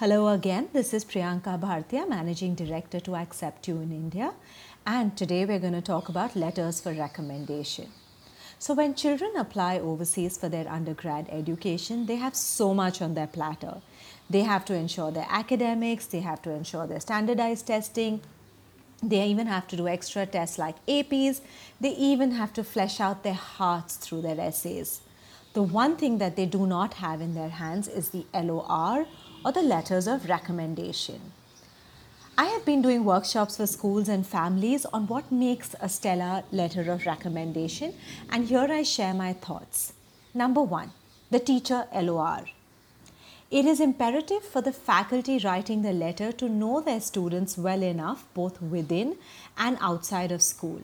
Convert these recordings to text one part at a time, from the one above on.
Hello again, this is Priyanka Bhartia, Managing Director to AcceptU in India, and today we're going to talk about letters for recommendation. So, when children apply overseas for their undergrad education, they have so much on their platter. They have to ensure their academics, they have to ensure their standardized testing, they even have to do extra tests like APs, they even have to flesh out their hearts through their essays. The one thing that they do not have in their hands is the LOR or the letters of recommendation. I have been doing workshops for schools and families on what makes a stellar letter of recommendation, and here I share my thoughts. Number one, the teacher LOR. It is imperative for the faculty writing the letter to know their students well enough, both within and outside of school.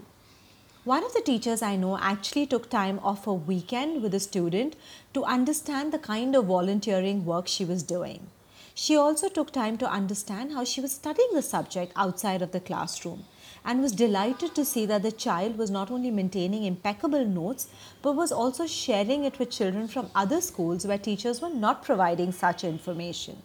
One of the teachers I know actually took time off a weekend with a student to understand the kind of volunteering work she was doing. She also took time to understand how she was studying the subject outside of the classroom and was delighted to see that the child was not only maintaining impeccable notes but was also sharing it with children from other schools where teachers were not providing such information.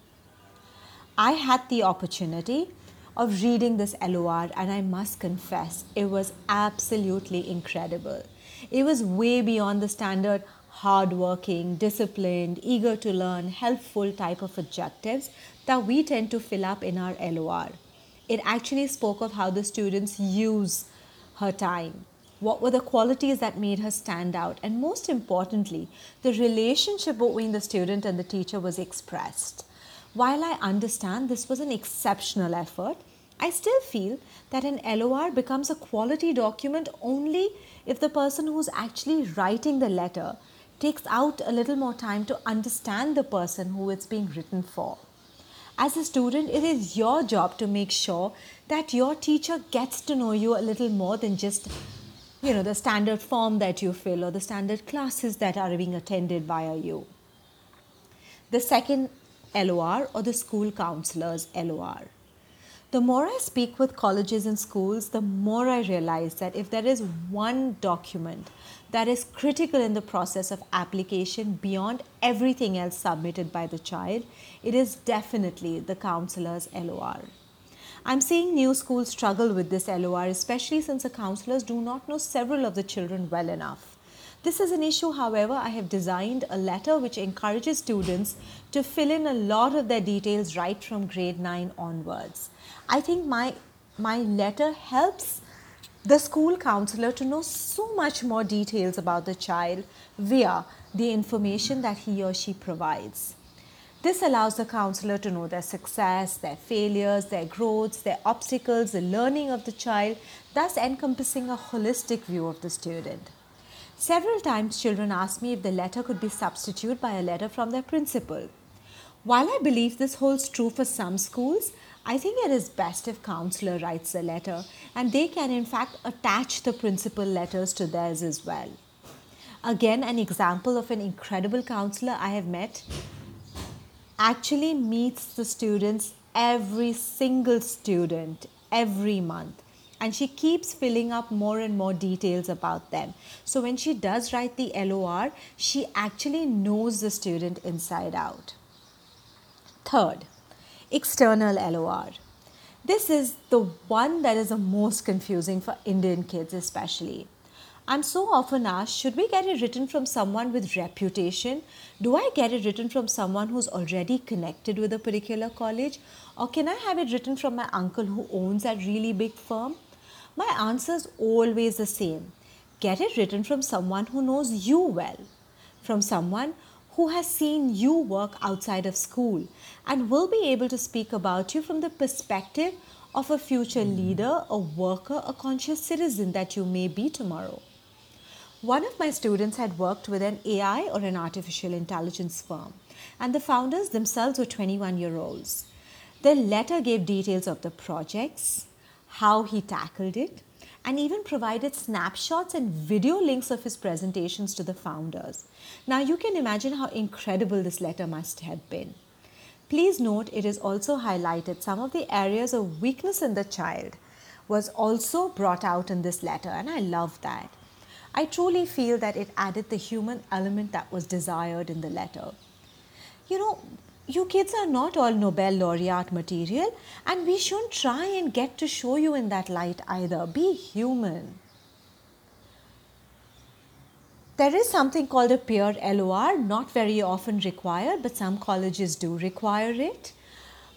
I had the opportunity of reading this LOR and I must confess it was absolutely incredible. It was way beyond the standard hardworking, disciplined, eager to learn, helpful type of adjectives that we tend to fill up in our LOR. It actually spoke of how the students use her time. What were the qualities that made her stand out? And most importantly, the relationship between the student and the teacher was expressed. While I understand this was an exceptional effort, I still feel that an LOR becomes a quality document only if the person who's actually writing the letter takes out a little more time to understand the person who it's being written for. As a student, it is your job to make sure that your teacher gets to know you a little more than just you know the standard form that you fill or the standard classes that are being attended by you. The second LOR or the school counselor's LOR. The more I speak with colleges and schools, the more I realize that if there is one document that is critical in the process of application beyond everything else submitted by the child, it is definitely the counselor's LOR. I'm seeing new schools struggle with this LOR, especially since the counselors do not know several of the children well enough. This is an issue, however, I have designed a letter which encourages students to fill in a lot of their details right from grade 9 onwards. I think my, my letter helps the school counselor to know so much more details about the child via the information that he or she provides. This allows the counselor to know their success, their failures, their growths, their obstacles, the learning of the child, thus encompassing a holistic view of the student. Several times, children ask me if the letter could be substituted by a letter from their principal. While I believe this holds true for some schools, I think it is best if counselor writes the letter and they can in fact attach the principal letters to theirs as well. Again, an example of an incredible counselor I have met actually meets the students every single student every month and she keeps filling up more and more details about them. So when she does write the LOR, she actually knows the student inside out. Third, external LOR. This is the one that is the most confusing for Indian kids, especially. I'm so often asked, should we get it written from someone with reputation? Do I get it written from someone who's already connected with a particular college? Or can I have it written from my uncle who owns that really big firm? My answer is always the same. Get it written from someone who knows you well, from someone who has seen you work outside of school and will be able to speak about you from the perspective of a future hmm. leader, a worker, a conscious citizen that you may be tomorrow. One of my students had worked with an AI or an artificial intelligence firm, and the founders themselves were 21 year olds. The letter gave details of the projects, how he tackled it, and even provided snapshots and video links of his presentations to the founders. Now, you can imagine how incredible this letter must have been. Please note it is also highlighted some of the areas of weakness in the child was also brought out in this letter, and I love that. I truly feel that it added the human element that was desired in the letter. You know, you kids are not all Nobel laureate material, and we shouldn't try and get to show you in that light either. Be human. There is something called a peer LOR, not very often required, but some colleges do require it.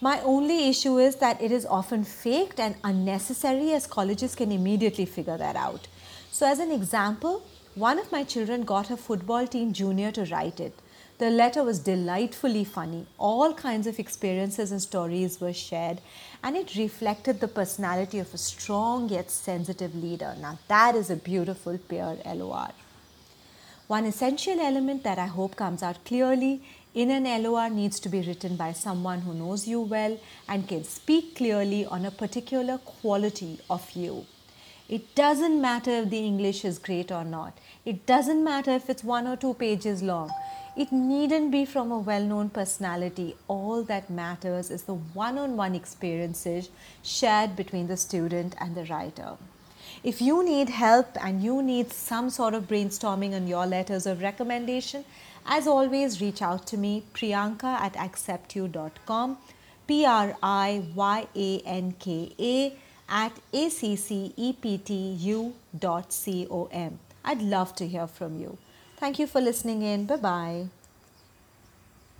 My only issue is that it is often faked and unnecessary as colleges can immediately figure that out. So, as an example, one of my children got her football team junior to write it. The letter was delightfully funny. All kinds of experiences and stories were shared, and it reflected the personality of a strong yet sensitive leader. Now, that is a beautiful peer LOR. One essential element that I hope comes out clearly in an LOR needs to be written by someone who knows you well and can speak clearly on a particular quality of you. It doesn't matter if the English is great or not. It doesn't matter if it's one or two pages long. It needn't be from a well known personality. All that matters is the one on one experiences shared between the student and the writer. If you need help and you need some sort of brainstorming on your letters of recommendation, as always, reach out to me, priyanka at acceptu.com, P R I Y A N K A at acceptu.com. I'd love to hear from you. Thank you for listening in. Bye bye.